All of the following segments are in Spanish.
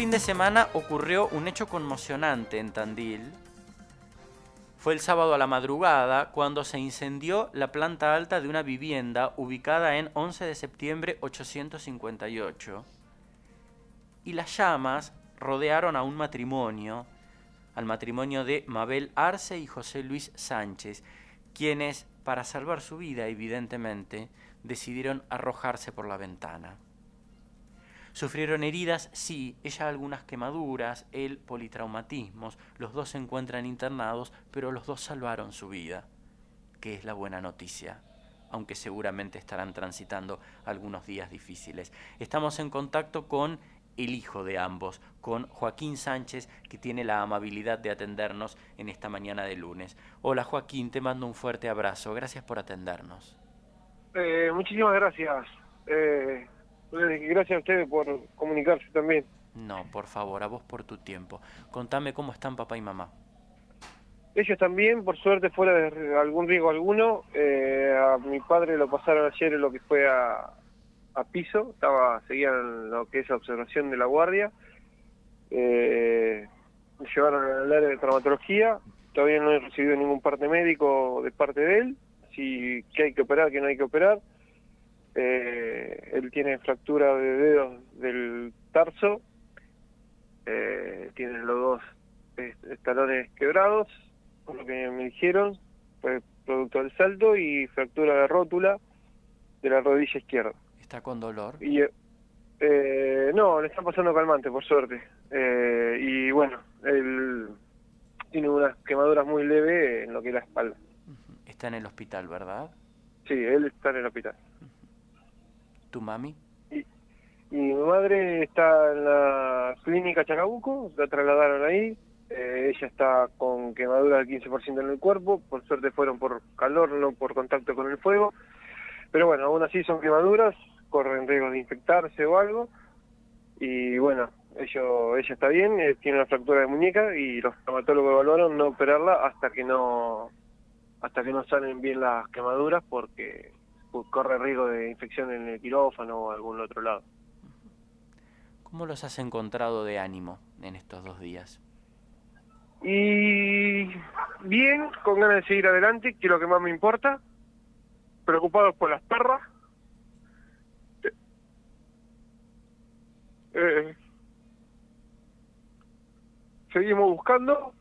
fin de semana ocurrió un hecho conmocionante en Tandil. Fue el sábado a la madrugada cuando se incendió la planta alta de una vivienda ubicada en 11 de septiembre 858. Y las llamas rodearon a un matrimonio, al matrimonio de Mabel Arce y José Luis Sánchez, quienes, para salvar su vida evidentemente, decidieron arrojarse por la ventana. Sufrieron heridas, sí, ella algunas quemaduras, él politraumatismos, los dos se encuentran internados, pero los dos salvaron su vida, que es la buena noticia, aunque seguramente estarán transitando algunos días difíciles. Estamos en contacto con el hijo de ambos, con Joaquín Sánchez, que tiene la amabilidad de atendernos en esta mañana de lunes. Hola Joaquín, te mando un fuerte abrazo, gracias por atendernos. Eh, muchísimas gracias. Eh, gracias a ustedes por comunicarse también. No, por favor, a vos por tu tiempo. Contame cómo están papá y mamá. Ellos también, por suerte, fuera de algún riesgo alguno. Eh, a mi padre lo pasaron ayer en lo que fue a, a piso, estaba seguía en lo que es la observación de la guardia. Eh, me llevaron al área de traumatología, todavía no he recibido ningún parte médico de parte de él, si que hay que operar, que no hay que operar. Eh, él tiene fractura de dedos del tarso, eh, tiene los dos estalones quebrados, por lo que me dijeron, fue producto del salto y fractura de rótula de la rodilla izquierda. ¿Está con dolor? Y, eh, no, le está pasando calmante, por suerte. Eh, y bueno, él tiene unas quemaduras muy leves en lo que es la espalda. Está en el hospital, ¿verdad? Sí, él está en el hospital. ¿Tu mami? Y, mi madre está en la clínica Chacabuco, la trasladaron ahí. Eh, ella está con quemaduras del 15% en el cuerpo, por suerte fueron por calor, no por contacto con el fuego. Pero bueno, aún así son quemaduras, corren riesgo de infectarse o algo. Y bueno, ello, ella está bien, eh, tiene una fractura de muñeca y los traumatólogos evaluaron no operarla hasta que no hasta que no salen bien las quemaduras porque corre riesgo de infección en el quirófano o algún otro lado. ¿Cómo los has encontrado de ánimo en estos dos días? Y bien, con ganas de seguir adelante, que es lo que más me importa, preocupados por las perras, Eh, seguimos buscando,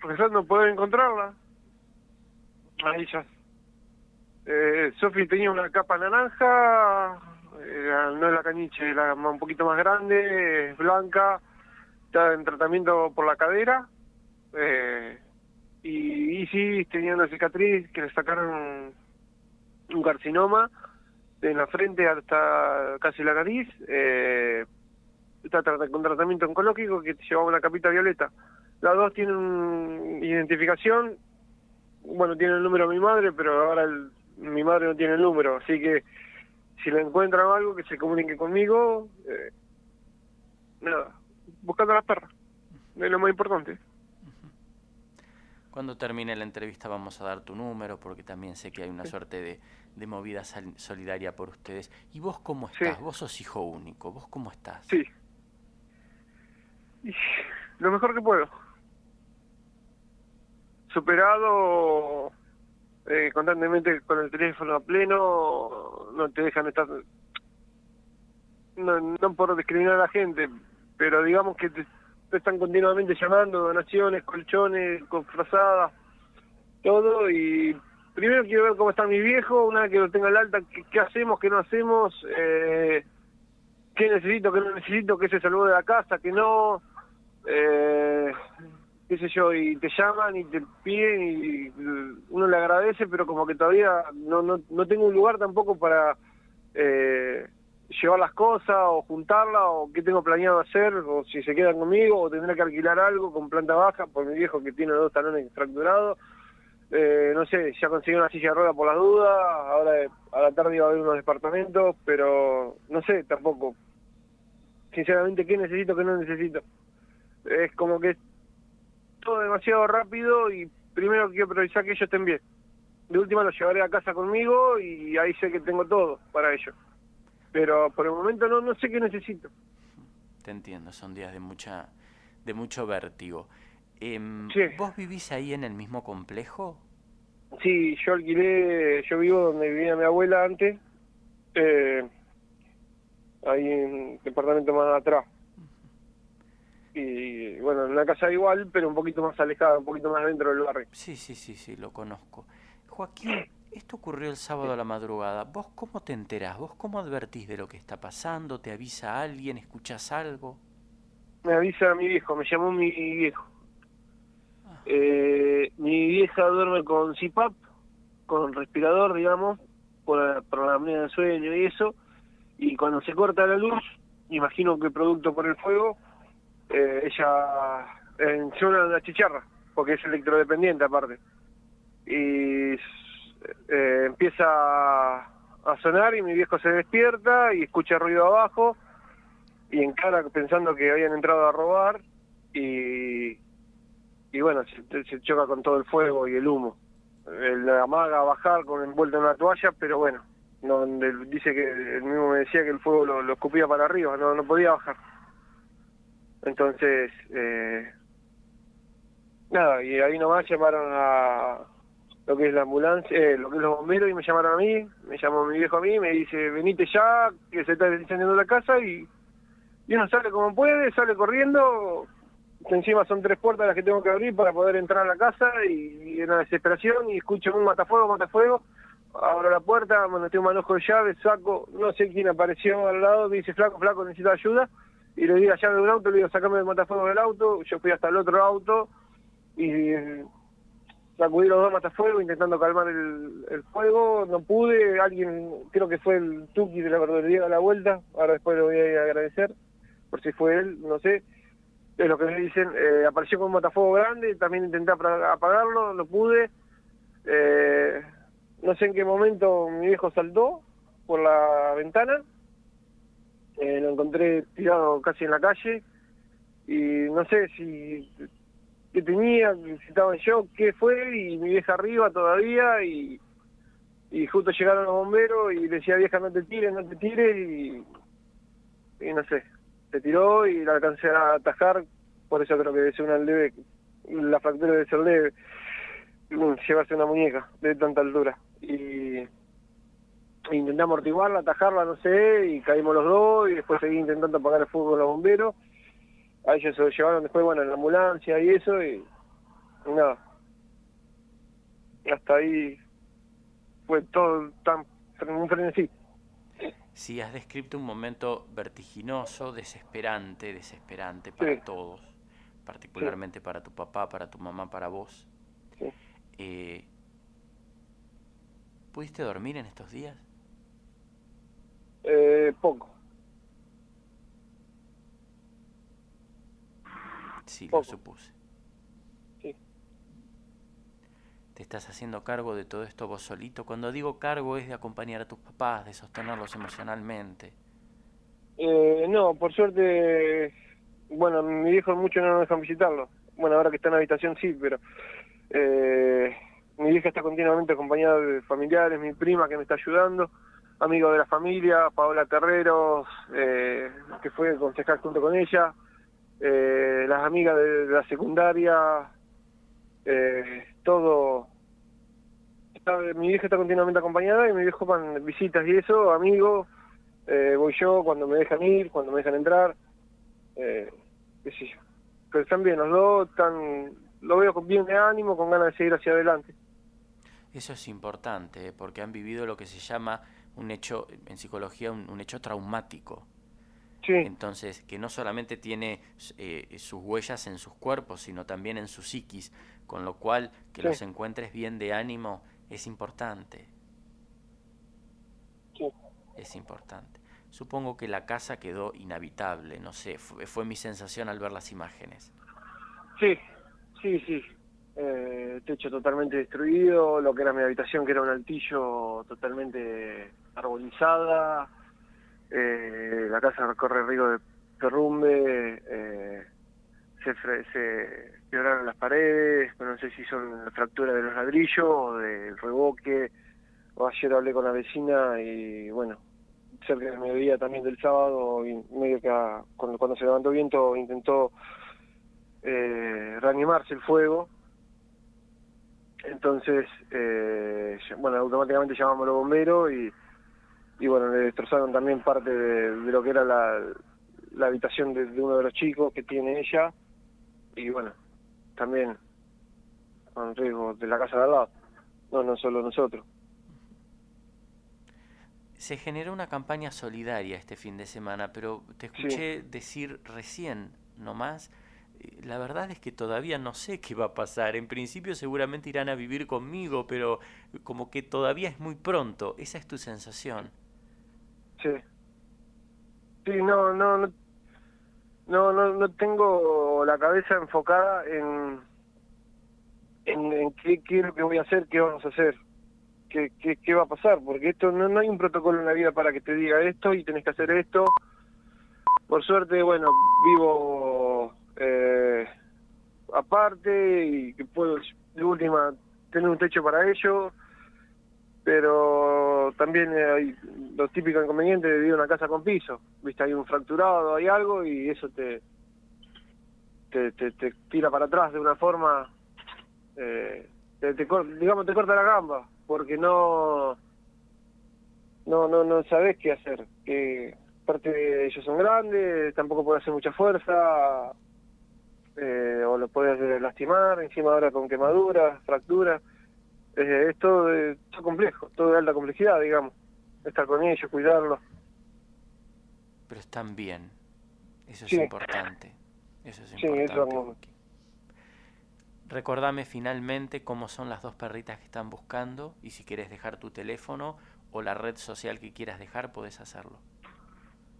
pensando poder encontrarla. Ahí ya. Eh, Sofi tenía una capa naranja, no es la caniche, la un poquito más grande, es blanca, está en tratamiento por la cadera. Eh, y Isis tenía una cicatriz que le sacaron un carcinoma en la frente hasta casi la nariz. Eh, está con tratamiento oncológico que llevaba una capita violeta. Las dos tienen identificación, bueno, tiene el número de mi madre, pero ahora mi madre no tiene el número, así que si le encuentran algo, que se comunique conmigo. Eh, nada, buscando a las perras, es lo más importante. Cuando termine la entrevista vamos a dar tu número, porque también sé que hay una suerte de, de movida solidaria por ustedes. ¿Y vos cómo estás? Vos sos hijo único, ¿vos cómo estás? Sí, lo mejor que puedo. Superado eh, constantemente con el teléfono a pleno, no te dejan estar, no, no por discriminar a la gente, pero digamos que te, están continuamente llamando, donaciones, colchones, frazadas, todo, y primero quiero ver cómo está mi viejo, una vez que lo tenga al alta, qué, hacemos, qué no hacemos, eh, qué necesito, qué no necesito, qué se saludó de la casa, que no eh, qué sé yo, y te llaman y te piden y uno le agradece, pero como que todavía no, no, no tengo un lugar tampoco para eh, llevar las cosas o juntarlas o qué tengo planeado hacer o si se quedan conmigo o tendré que alquilar algo con planta baja por mi viejo que tiene dos talones fracturados. Eh, no sé, ya conseguí una silla de rueda por las dudas, ahora a la tarde iba a haber unos departamentos, pero no sé tampoco, sinceramente, qué necesito, qué no necesito es como que todo demasiado rápido y primero quiero priorizar que ellos estén bien. De última los llevaré a casa conmigo y ahí sé que tengo todo para ellos. Pero por el momento no, no sé qué necesito. te entiendo, son días de mucha de mucho vértigo. Em, Sí. ¿Vos vivís ahí en el mismo complejo? Sí, yo alquilé, yo vivo donde vivía mi abuela antes, eh, ahí en un departamento más atrás. Y bueno, en una casa igual, pero un poquito más alejada, un poquito más dentro del barrio. Sí, sí, sí, sí, lo conozco. Joaquín, esto ocurrió el sábado a la madrugada. ¿Vos cómo te enterás? ¿Vos cómo advertís de lo que está pasando? ¿Te avisa alguien? ¿Escuchás algo? Me avisa mi viejo, me llamó mi viejo. Eh, mi vieja duerme con CPAP, con respirador, digamos, por la, por la apnea del sueño y eso. Y cuando se corta la luz, imagino que producto por el fuego, eh, ella eh, suena la chicharra, porque es electrodependiente aparte. Y eh, empieza a sonar y mi viejo se despierta y escucha ruido abajo y encara pensando que habían entrado a robar y, y bueno, se, se choca con todo el fuego y el humo. Él amaga a bajar con envuelto en una toalla, pero bueno, no, dice que él mismo me decía que el fuego lo, lo escupía para arriba, no, no podía bajar. Entonces, eh, nada, y ahí nomás llamaron a lo que es la ambulancia, eh, lo que es los bomberos y me llamaron a mí, me llamó mi viejo a mí, me dice, venite ya, que se está incendiando la casa y, y uno sale como puede, sale corriendo, encima son tres puertas las que tengo que abrir para poder entrar a la casa y, en la desesperación y escucho un matafuego, matafuego, abro la puerta, me metí un manojo de llave, saco, no sé quién apareció al lado, me dice, flaco, flaco, necesito ayuda, y le di la llave de un auto, le digo, sacame el matafuego del auto, yo fui hasta el otro auto y eh, sacudí los dos matafuegos intentando calmar el, el fuego, no pude, alguien, creo que fue el Tuki de la verdulería a la vuelta, ahora después le voy a agradecer, por si fue él, no sé, es lo que me dicen, eh, apareció con un matafuego grande, también intenté apagarlo, no pude, eh, no sé en qué momento mi viejo saltó por la ventana, eh, lo encontré tirado casi en la calle y no sé si qué tenía, si estaba en qué fue, y mi vieja arriba todavía y, y justo llegaron los bomberos y decía vieja no te tires, no te tires y, no sé, se tiró y la alcancé a atajar, por eso creo que debe ser una leve, la fractura debe ser leve, llevarse una muñeca de tanta altura y intenté amortiguarla, atajarla, no sé, y caímos los dos y después seguí intentando apagar el fuego con los bomberos. A ellos se lo llevaron después, bueno, en la ambulancia y eso, y, nada. Hasta ahí fue todo tan un frenesí. Sí, has descrito un momento vertiginoso, desesperante, desesperante para Sí. todos, particularmente para tu papá, para tu mamá, para vos. Sí. Eh, ¿Pudiste dormir en estos días? Eh, poco. Sí, lo supuse. Sí. ¿Te estás haciendo cargo de todo esto vos solito? Cuando digo cargo es de acompañar a tus papás, de sostenerlos emocionalmente. Eh, no, por suerte, bueno, mi viejo mucho no nos dejan visitarlo. Bueno, ahora que está en la habitación sí, pero eh, mi vieja está continuamente acompañada de familiares, mi prima que me está ayudando, amigos de la familia, Paola Terreros, eh, que fue concejal junto con ella, eh, las amigas de, la secundaria, eh, todo. Mi vieja está continuamente acompañada y mi viejo van visitas y eso, amigos, eh, voy yo cuando me dejan ir, cuando me dejan entrar, qué sé yo. Pero están bien los dos, están, lo veo con bien de ánimo, con ganas de seguir hacia adelante. Eso es importante, porque han vivido lo que se llama un hecho, en psicología, un, un hecho traumático. Sí, Entonces, que no solamente tiene eh, sus huellas en sus cuerpos, sino también en su psiquis, con lo cual que Sí. los encuentres bien de ánimo es importante, sí. es importante. Supongo que la casa quedó inhabitable, no sé, fue, fue mi sensación al ver las imágenes. Sí, sí, sí. Eh, techo totalmente destruido, lo que era mi habitación, que era un altillo totalmente arbolizada. Eh, la casa recorre río de derrumbe. Eh, se, se las paredes, pero no sé si son la fractura de los ladrillos o del revoque. O ayer hablé con la vecina y bueno, cerca del mediodía también del sábado, medio que cuando, cuando se levantó viento intentó eh, reanimarse el fuego. Entonces, eh, bueno, automáticamente llamamos a los bomberos y, y bueno, le destrozaron también parte de, lo que era la, la habitación de, uno de los chicos que tiene ella y bueno, también con riesgo de la casa de al lado, no, no solo nosotros. Se generó una campaña solidaria este fin de semana, pero te escuché decir recién nomás la verdad es que todavía no sé qué va a pasar. En principio seguramente irán a vivir conmigo, pero como que todavía es muy pronto. Esa es tu sensación. Sí. Sí, no, no, no, no, no, tengo la cabeza enfocada en, en, qué, qué, lo que voy a hacer, qué vamos a hacer, qué, qué, qué va a pasar, porque esto no, no hay un protocolo en la vida para que te diga esto y tenés que hacer esto. Por suerte, bueno, vivo eh, aparte y que puedo de última tener un techo para ello pero también hay los típicos inconvenientes de vivir una casa con piso viste hay un fracturado hay algo y eso te te, te, tira para atrás de una forma eh, te, digamos te corta la gamba porque no no no no sabes qué hacer que parte de ellos son grandes tampoco puede hacer mucha fuerza eh, o lo puedes lastimar, encima ahora con quemaduras, fracturas. Eh, es todo, complejo, todo de alta complejidad, digamos. Estar con ellos, cuidarlos. Pero están bien, eso es importante. Eso es importante. Recordame finalmente cómo son las dos perritas que están buscando y si quieres dejar tu teléfono o la red social que quieras dejar, puedes hacerlo.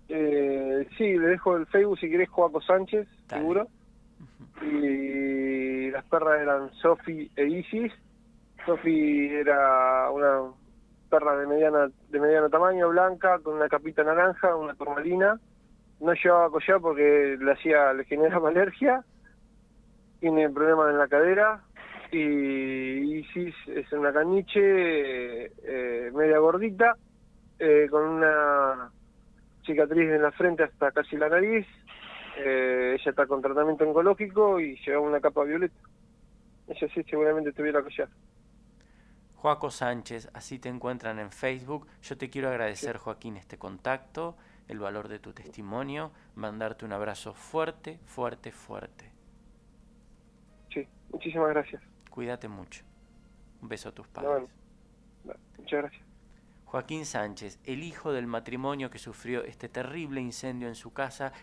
Eh, sí, le dejo el Facebook si querés, Joaco Sánchez, seguro y las perras eran Sophie e Isis. Sophie era una perra de mediana de mediano tamaño, blanca, con una capita naranja, una turmalina. No llevaba collar porque le hacía le generaba alergia. Tiene problemas en la cadera. Y Isis es una caniche eh, media gordita, eh, con una cicatriz en la frente hasta casi la nariz, eh, ella está con tratamiento oncológico y lleva una capa violeta. Ella sí seguramente tuviera collar. Joaco Sánchez, así te encuentran en Facebook. Yo te quiero agradecer, Joaquín, este contacto, el valor de tu testimonio, mandarte un abrazo fuerte, fuerte, fuerte. Sí, muchísimas gracias. Cuídate mucho. Un beso a tus padres. muchas gracias. Joaquín Sánchez, el hijo del matrimonio que sufrió este terrible incendio en su casa